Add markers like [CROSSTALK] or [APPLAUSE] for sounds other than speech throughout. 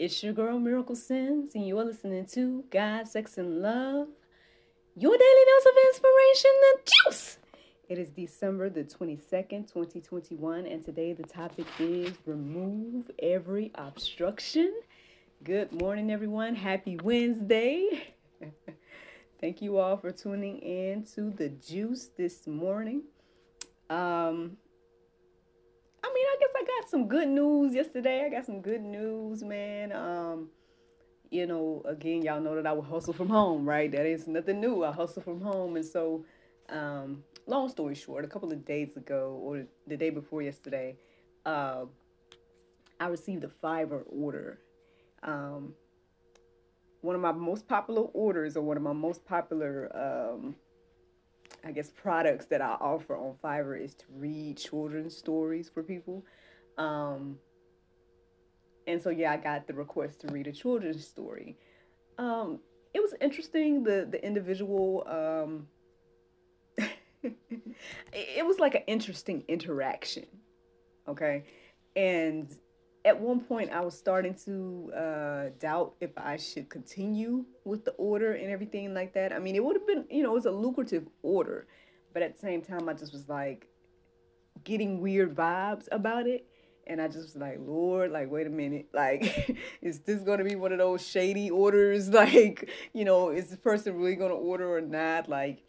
It's your girl Miracle Sims, and you're listening to God, Sex, and Love, your daily dose of inspiration, the juice. It is December the 22nd, 2021, and today the topic is remove every obstruction. Good morning, everyone. Happy Wednesday. [LAUGHS] Thank you all for tuning in to the juice this morning. Um, mean, I guess I got some good news yesterday. I got some good news, man. Um, you know, again, y'all know that I would hustle from home, right? That is nothing new. I hustle from home, and so, um, long story short, a couple of days ago, or the day before yesterday, uh, I received a Fiverr order. Um, one of my most popular orders, or one of my most popular um, I guess products that I offer on Fiverr is to read children's stories for people. Um, and so yeah, I got the request to read a children's story. Um, it was interesting. The the individual. Um, [LAUGHS] it was like an interesting interaction. Okay, and at one point I was starting to uh, doubt if I should continue with the order and everything like that. I mean, it would have been, you know, it was a lucrative order, but at the same time, I just was like getting weird vibes about it. And I just was like, Lord, like, wait a minute. [LAUGHS] Like, is this going to be one of those shady orders? [LAUGHS] Like, you know, is this person really going to order or not? Like,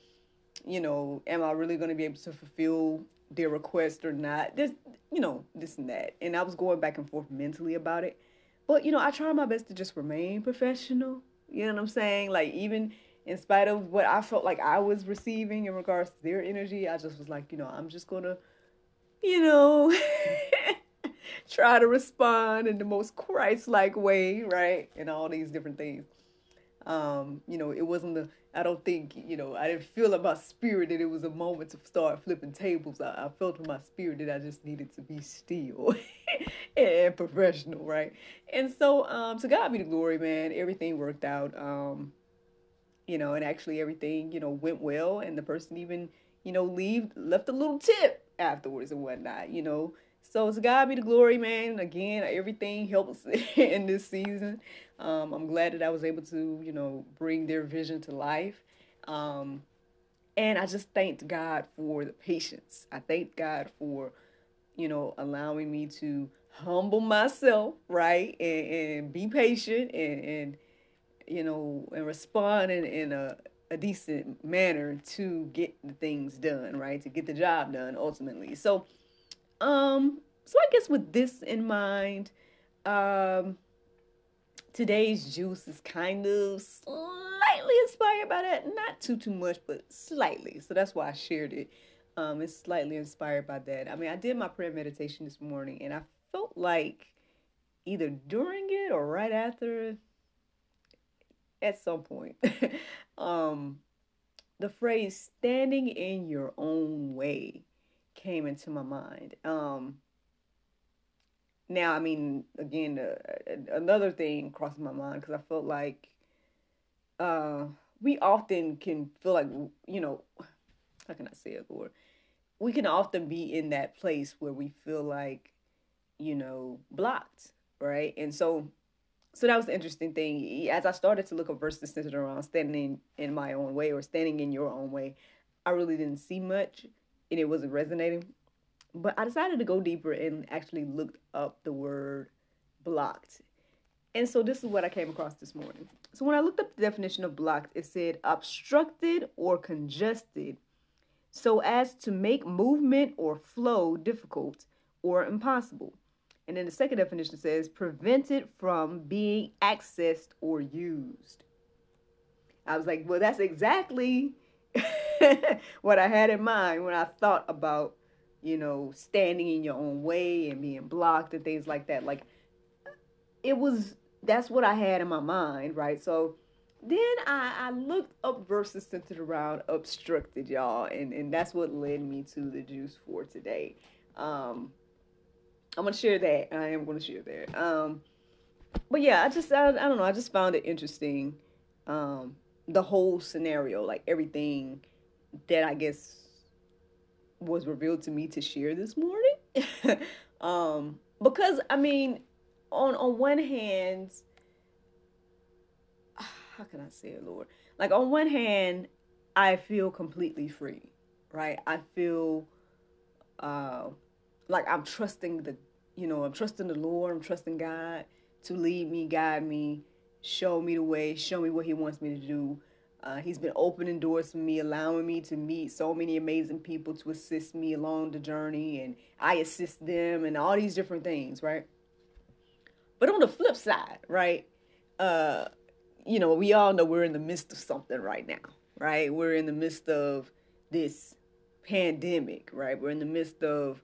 you know, am I really going to be able to fulfill their request or not. This, you know, this and that. And I was going back and forth mentally about it. But, you know, I try my best to just remain professional. You know what I'm saying? Like, even in spite of what I felt like I was receiving in regards to their energy, I just was like, you know, I'm just going to, you know, [LAUGHS] try to respond in the most Christ like way, right? And all these different things. Um, you know, it wasn't the I don't think, you know, I didn't feel in my spirit that it was a moment to start flipping tables. I, I felt in my spirit that I just needed to be still [LAUGHS] and professional, right? And so, um, to God be the glory, man. Everything worked out. Um, you know, and actually everything, you know, went well and the person even, you know, leave left a little tip afterwards and whatnot, you know. So to God be the glory, man. Again, everything helps [LAUGHS] in this season. Um, I'm glad that I was able to, you know, bring their vision to life. Um, and I just thanked God for the patience. I thank God for, you know, allowing me to humble myself, right, and, and be patient and, and, you know, and respond in, in a, a decent manner to get the things done, right, to get the job done ultimately. So, um, so I guess with this in mind, um, today's juice is kind of slightly inspired by that. Not too too much, but slightly. So that's why I shared it. Um, it's slightly inspired by that. I mean, I did my prayer meditation this morning, and I felt like either during it or right after, at some point, [LAUGHS] um, the phrase "standing in your own way" came into my mind. Um, now, I mean, again, uh, another thing crossed my mind because I felt like uh, we often can feel like, you know, how can I say it, Lord? We can often be in that place where we feel like, you know, blocked, right? And so, so that was the interesting thing. As I started to look up verses centered around standing in, in my own way or standing in your own way, I really didn't see much, and it wasn't resonating. But I decided to go deeper and actually looked up the word blocked. And so this is what I came across this morning. So when I looked up the definition of blocked, it said obstructed or congested so as to make movement or flow difficult or impossible. And then the second definition says prevented from being accessed or used. I was like, well, that's exactly [LAUGHS] [LAUGHS] what I had in mind when I thought about, you know, standing in your own way and being blocked and things like that. Like, it was, that's what I had in my mind, right? So, then I, I looked up verses centered around obstructed, y'all, and, and that's what led me to the juice for today. Um, I'm gonna share that. I am gonna share that. Um, but yeah, I just I, I don't know. I just found it interesting. Um, the whole scenario, like everything that I guess was revealed to me to share this morning. [LAUGHS] um, because I mean, on on one hand, [SIGHS] how can I say it, Lord? Like on one hand, I feel completely free, right? I feel uh, like I'm trusting the, you know, I'm trusting the Lord. I'm trusting God to lead me, guide me, show me the way, show me what He wants me to do. Uh, he's been opening doors for me, allowing me to meet so many amazing people to assist me along the journey, and I assist them, and all these different things, right? But on the flip side, right? Uh, you know, we all know we're in the midst of something right now, right? We're in the midst of this pandemic, right? We're in the midst of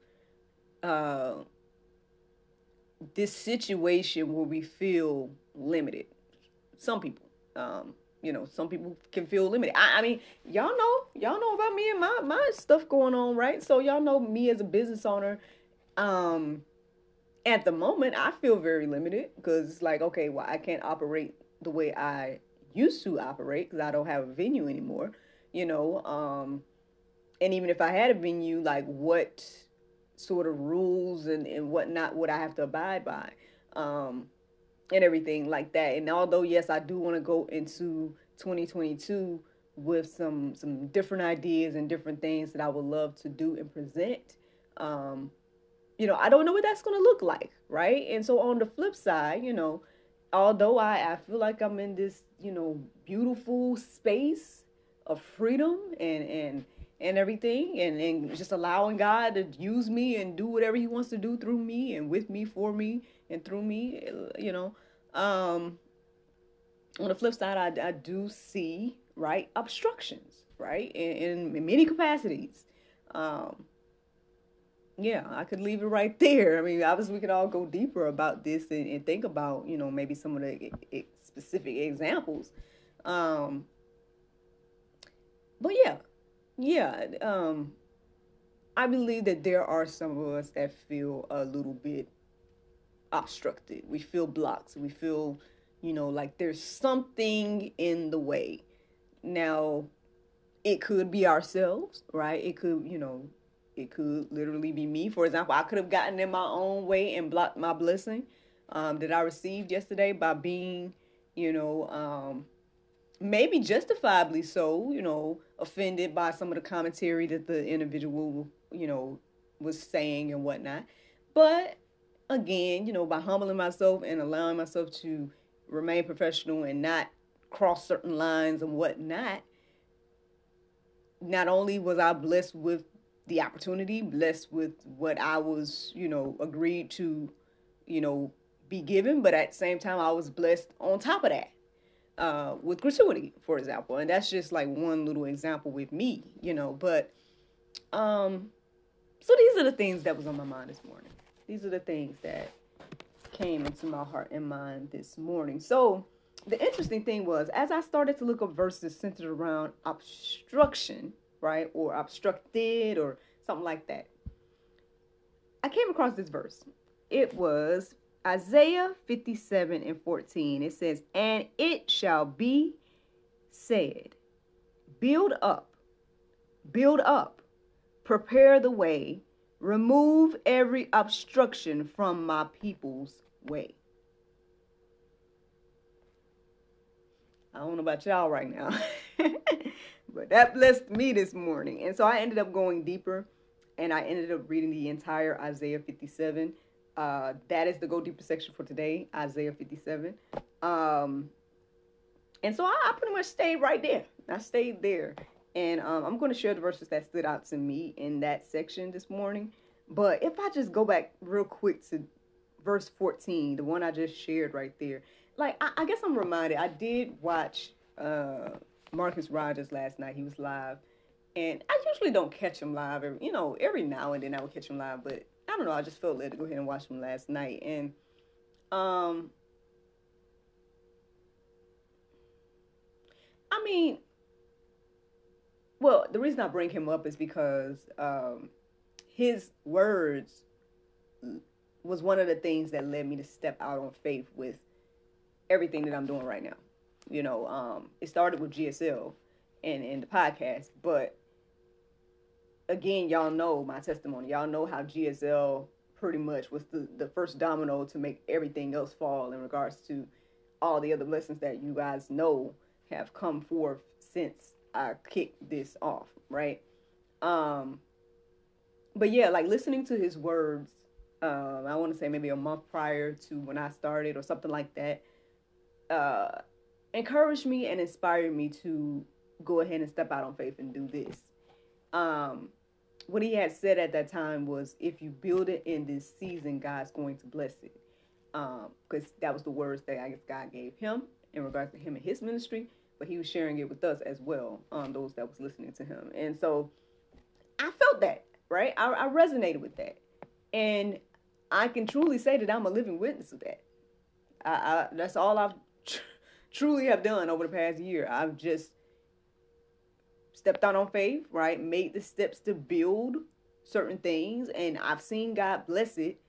uh, this situation where we feel limited. Some people, um, you know, some people can feel limited. I, I, mean, y'all know, y'all know about me and my my stuff going on, right? So y'all know me as a business owner. Um, at the moment, I feel very limited because it's like, okay, well, I can't operate the way I used to operate because I don't have a venue anymore, you know. Um, and even if I had a venue, like what sort of rules and, and whatnot would I have to abide by? Um, and everything like that. And although yes, I do want to go into 2022 with some some different ideas and different things that I would love to do and present. Um, you know, I don't know what that's going to look like, right? And so on the flip side, you know, although I, I feel like I'm in this, you know, beautiful space of freedom and and and everything and, and just allowing God to use me and do whatever he wants to do through me and with me, for me and through me, you know. Um on the flip side, I, I do see, right, obstructions, right, in, in many capacities. Um, yeah, I could leave it right [LAUGHS] there. I mean, obviously, we could all go deeper about this and, and think about, you know, maybe some of the specific examples. Um, but yeah, yeah, um, I believe that there are some of us that feel a little bit obstructed. We feel blocked. We feel, you know, like there's something in the way. Now, it could be ourselves, right? It could, you know, it could literally be me. For example, I could have gotten in my own way and blocked my blessing um, that I received yesterday by being, you know, um, maybe justifiably so, you know, offended by some of the commentary that the individual, you know, was saying and whatnot. But again, you know, by humbling myself and allowing myself to remain professional and not cross certain lines and whatnot, not only was I blessed with the opportunity, blessed with what I was, you know, agreed to, you know, be given, but at the same time, I was blessed on top of that uh, with gratuity, for example. And that's just like one little example with me, you know. But um, so these are the things that was on my mind this morning. These are the things that came into my heart and mind this morning. So the interesting thing was, as I started to look up verses centered around obstruction, right? Or obstructed or something like that. I came across this verse. It was Isaiah 57 and 14. It says, And it shall be said, Build up, build up, prepare the way, Remove every obstruction from my people's way. I don't know about y'all right now, [LAUGHS] but that blessed me this morning. And so I ended up going deeper and I ended up reading the entire Isaiah 57. Uh, that is the Go Deeper section for today, Isaiah 57. Um, and so I, I pretty much stayed right there. I stayed there. And um, I'm going to share the verses that stood out to me in that section this morning. But if I just go back real quick to verse 14, the one I just shared right there, like I, I guess I'm reminded. I did watch uh, Marcus Rogers last night. He was live, and I usually don't catch him live. Every, you know, every now and then I would catch him live, but I don't know. I just felt led to go ahead and watch him last night, and um, I mean, well, the reason I bring him up is because um, his words was one of the things that led me to step out on faith with everything that I'm doing right now. You know, um, it started with GSL and, and the podcast, but again, y'all know my testimony. Y'all know how GSL pretty much was the, the first domino to make everything else fall in regards to all the other lessons that you guys know have come forth since I kicked this off, right? Um, but yeah, like listening to his words, um, I want to say maybe a month prior to when I started or something like that, uh, encouraged me and inspired me to go ahead and step out on faith and do this. Um, what he had said at that time was, if you build it in this season, God's going to bless it. Because um, that was the words that I guess God gave him in regards to him and his ministry, but he was sharing it with us as well, um, those that was listening to him. And so I felt that, right? I, I resonated with that. And I can truly say that I'm a living witness of that. I, I that's all I've tr- truly have done over the past year. I've just stepped out on faith, right? Made the steps to build certain things, and I've seen God bless it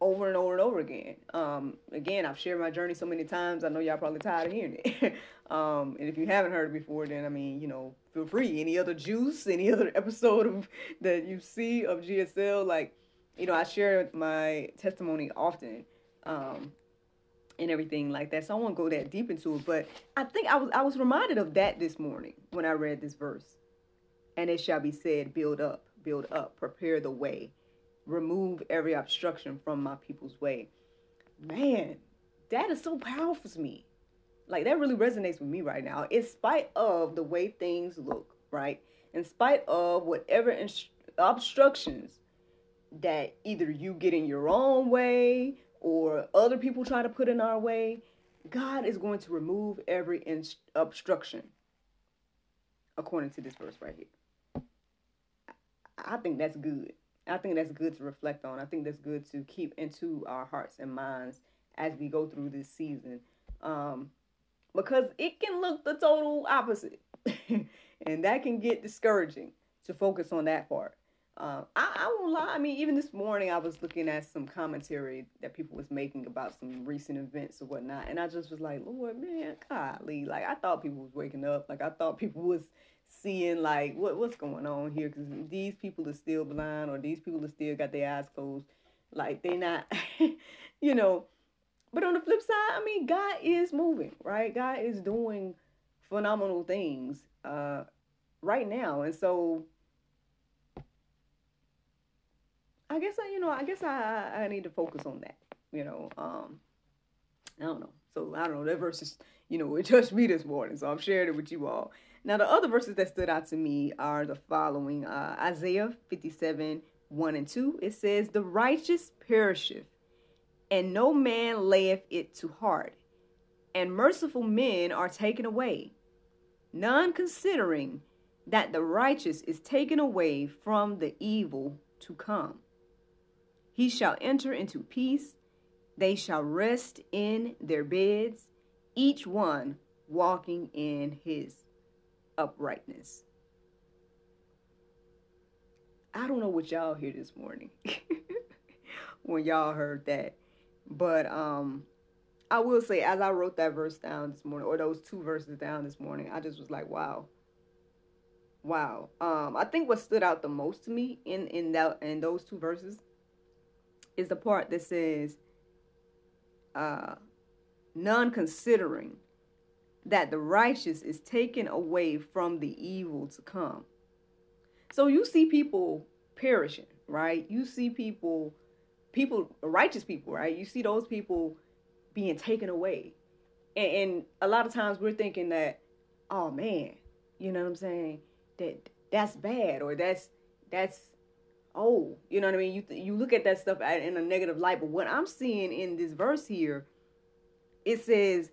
over and over and over again. Um, again, I've shared my journey so many times. I know y'all probably tired of hearing it. [LAUGHS] um, and if you haven't heard it before, then I mean, you know, feel free. Any other juice, any [LAUGHS] other episode of that you see of GSL, like, you know, I share my testimony often. Um, and everything like that. So I won't go that deep into it, but I think I was I was reminded of that this morning when I read this verse. And it shall be said, build up, build up, prepare the way, remove every obstruction from my people's way. Man, that is so powerful to me. Like that really resonates with me right now. In spite of the way things look, right? In spite of whatever inst- obstructions that either you get in your own way or other people try to put in our way, God is going to remove every inst- obstruction according to this verse right here. I think that's good. I think that's good to reflect on. I think that's good to keep into our hearts and minds as we go through this season. Um, because it can look the total opposite. [LAUGHS] and that can get discouraging to focus on that part. Uh, I, I won't lie. I mean, even this morning, I was looking at some commentary that people was making about some recent events or whatnot, and I just was like, Lord, man, golly, like I thought people was waking up. Like I thought people was seeing like what what's going on here? Because these people are still blind or these people are still got their eyes closed. Like they not [LAUGHS] you know. But on the flip side i mean god is moving right? God is doing phenomenal things uh right now. And so i guess i you know i guess i i need to focus on that you know um i don't know. So i don't know. That verse is you know it touched me this morning so i'm sharing it with you all now, the other verses that stood out to me are the following uh, Isaiah 57 1 and 2. It says, The righteous perisheth, and no man layeth it to heart, and merciful men are taken away, none considering that the righteous is taken away from the evil to come. He shall enter into peace, they shall rest in their beds, each one walking in his uprightness. I don't know what y'all hear this morning [LAUGHS] when y'all heard that. But um I will say as I wrote that verse down this morning or those two verses down this morning, I just was like, wow. Wow. Um I think what stood out the most to me in in that in those two verses is the part that says uh none considering that the righteous is taken away from the evil to come. So you see people perishing, right? You see people, people, righteous people, right? You see those people being taken away. And, and a lot of times we're thinking that, oh man, you know what I'm saying? That that's bad or that's that's oh, you know what I mean? You you look at that stuff in a negative light, but what I'm seeing in this verse here, it says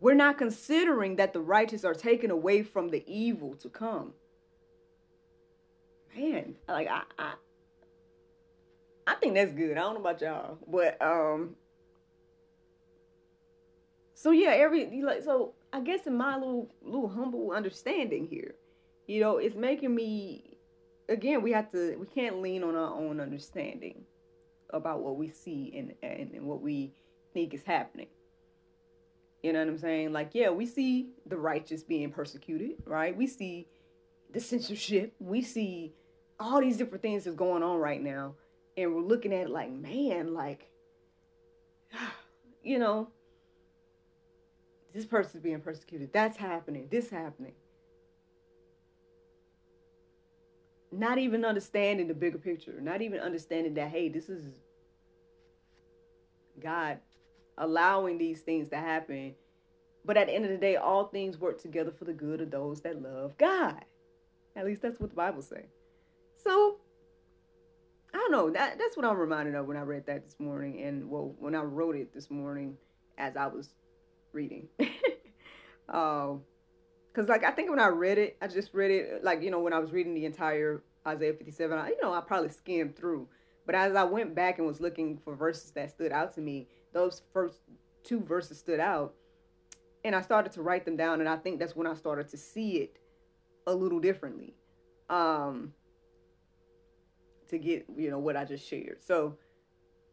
we're not considering that the righteous are taken away from the evil to come. Man, like I, I, I think that's good. I don't know about y'all, but um, so yeah, every like so I guess in my little little humble understanding here, you know, it's making me again we have to we can't lean on our own understanding about what we see and and, and what we think is happening. You know what I'm saying? Like, yeah, we see the righteous being persecuted, right? We see the censorship. We see all these different things that's going on right now. And we're looking at it like, man, like, [SIGHS] you know, this person's being persecuted. That's happening. This happening. Not even understanding the bigger picture. Not even understanding that, hey, this is God allowing these things to happen. But at the end of the day, all things work together for the good of those that love God. At least that's what the Bible says. So I don't know. That that's what I'm reminded of when I read that this morning, and well, when I wrote it this morning as I was reading. [LAUGHS] um, cause like I think when I read it, I just read it like you know when I was reading the entire Isaiah 57. I, you know, I probably skimmed through, but as I went back and was looking for verses that stood out to me, those first two verses stood out and I started to write them down and I think that's when I started to see it a little differently um to get you know what I just shared. So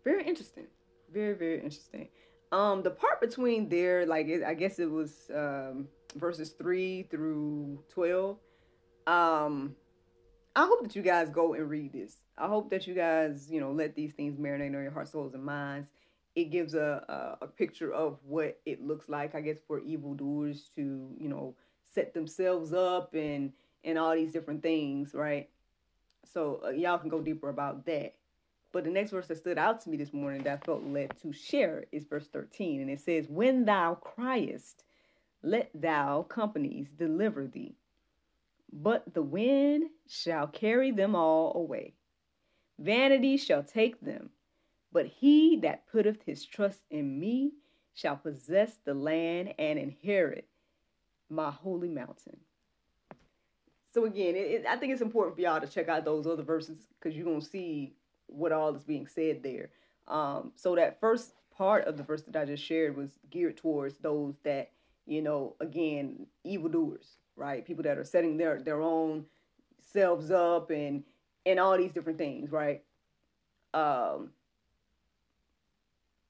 very interesting. Very very interesting. Um the part between there like it, I guess it was um verses 3 through 12 um I hope that you guys go and read this. I hope that you guys you know let these things marinate on your heart souls and minds it gives a, a, a picture of what it looks like, I guess, for evildoers to, you know, set themselves up and and all these different things, right? So uh, y'all can go deeper about that. But the next verse that stood out to me this morning that I felt led to share is verse 13. And it says, When thou criest, let thou companies deliver thee. But the wind shall carry them all away. Vanity shall take them but he that putteth his trust in me shall possess the land and inherit my holy mountain. So again, it, it, I think it's important for y'all to check out those other verses because you're gonna see what all is being said there. Um, so that first part of the verse that I just shared was geared towards those that you know, again, evildoers, right? People that are setting their their own selves up and and all these different things, right? Um,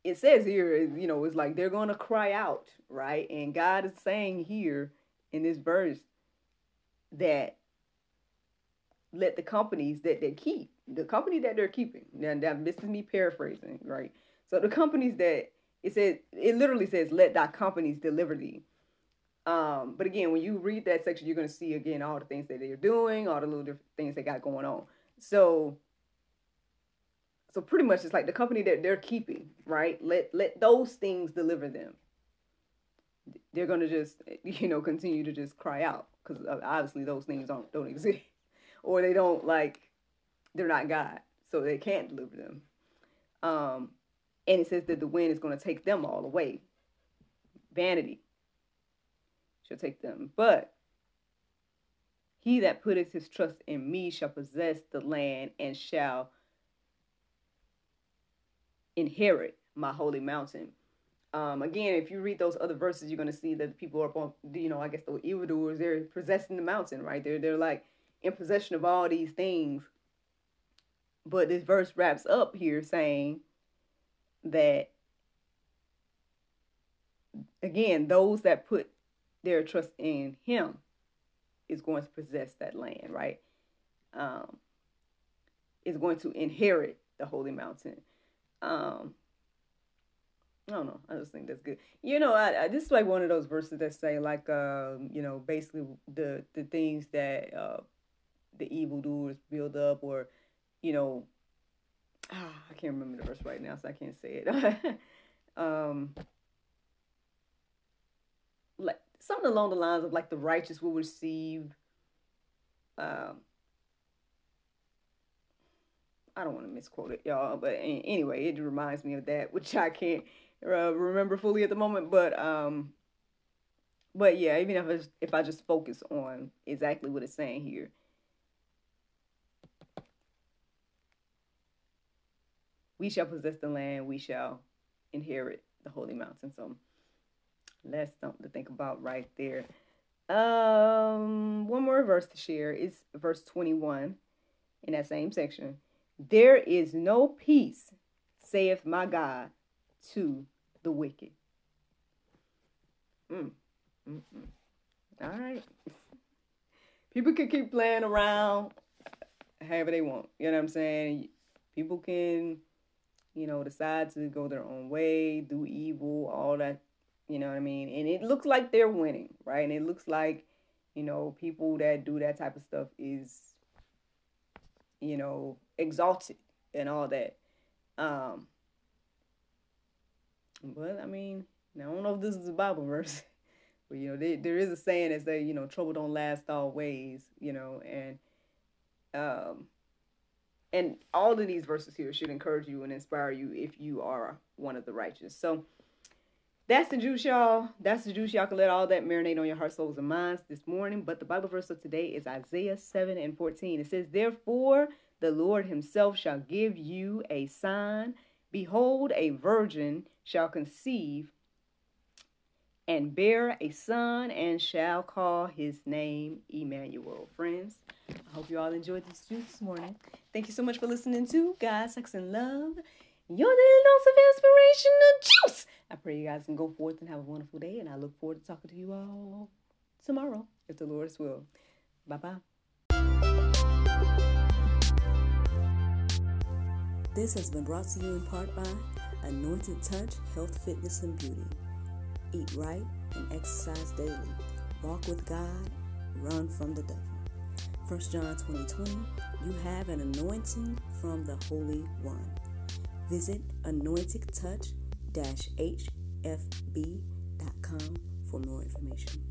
it says here, you know, it's like they're going to cry out, right? And God is saying here in this verse that let the companies that they keep, the company that they're keeping, now that this is me paraphrasing, right? So the companies that it says, it literally says, let thy companies deliver thee. Um, but again, when you read that section, you're going to see again all the things that they're doing, all the little different things they got going on. So so pretty much it's like the company that they're keeping, right? Let let those things deliver them. They're gonna just [LAUGHS] you know continue to just cry out because obviously those things don't don't [LAUGHS] exist, or they don't like they're not God, so they can't deliver them. Um, and it says that the wind is to take them all away. Vanity shall take them, but he that putteth his trust in me shall possess the land and shall inherit my holy mountain. Um, again, if you read those other verses, you're going to see that the people are upon, you know, I guess the evildoers, they're possessing the mountain, right? They're, they're like in possession of all these things. But this verse wraps up here saying that, again, those that put their trust in him is going to possess that land, right? Um, is going to inherit the holy mountain. Um, I don't know. I just think that's good. You know, I, I, this is like one of those verses that say like, um, you know, basically the the things that uh, the evildoers build up, or you know, ah, I can't remember the verse right now, so I can't say it. [LAUGHS] um, like something along the lines of like the righteous will receive. Um, I don't want to misquote it, y'all, but anyway, it reminds me of that, which I can't uh, remember fully at the moment. But um, but yeah, even if I just, if I just focus on exactly what it's saying here, we shall possess the land, we shall inherit the holy mountain. So that's something to think about right there. Um, one more verse to share is verse 21 in that same section. There is no peace, saith my God, to the wicked. Mm. Mm-mm. All right. People can keep playing around however they want. You know what I'm saying? People can, you know, decide to go their own way, do evil, all that. You know what I mean? And it looks like they're winning, right? And it looks like, you know, people that do that type of stuff is, you know, exalted and all that. Um, but I mean, I don't know if this is a Bible verse, [LAUGHS] but you know, there, there is a saying that say, you know, trouble don't last always, you know, and um, and all of these verses here should encourage you and inspire you if you are one of the righteous. So that's the juice, y'all. That's the juice. Y'all can let all that marinate on your heart, souls, and minds this morning. But the Bible verse of today is Isaiah 7 and 14. It says, Therefore, the Lord himself shall give you a sign. Behold, a virgin shall conceive and bear a son and shall call his name Emmanuel. Friends, I hope you all enjoyed this juice this morning. Thank you so much for listening to God, Sex, and Love. Your daily dose of inspiration and juice. I pray you guys can go forth and have a wonderful day, and I look forward to talking to you all tomorrow, if the Lord's will. Bye bye. This has been brought to you in part by Anointed Touch Health, Fitness, and Beauty. Eat right and exercise daily. Walk with God, run from the devil. 1 John 2020, you have an anointing from the Holy One. Visit anointedtouch-hfb.com for more information.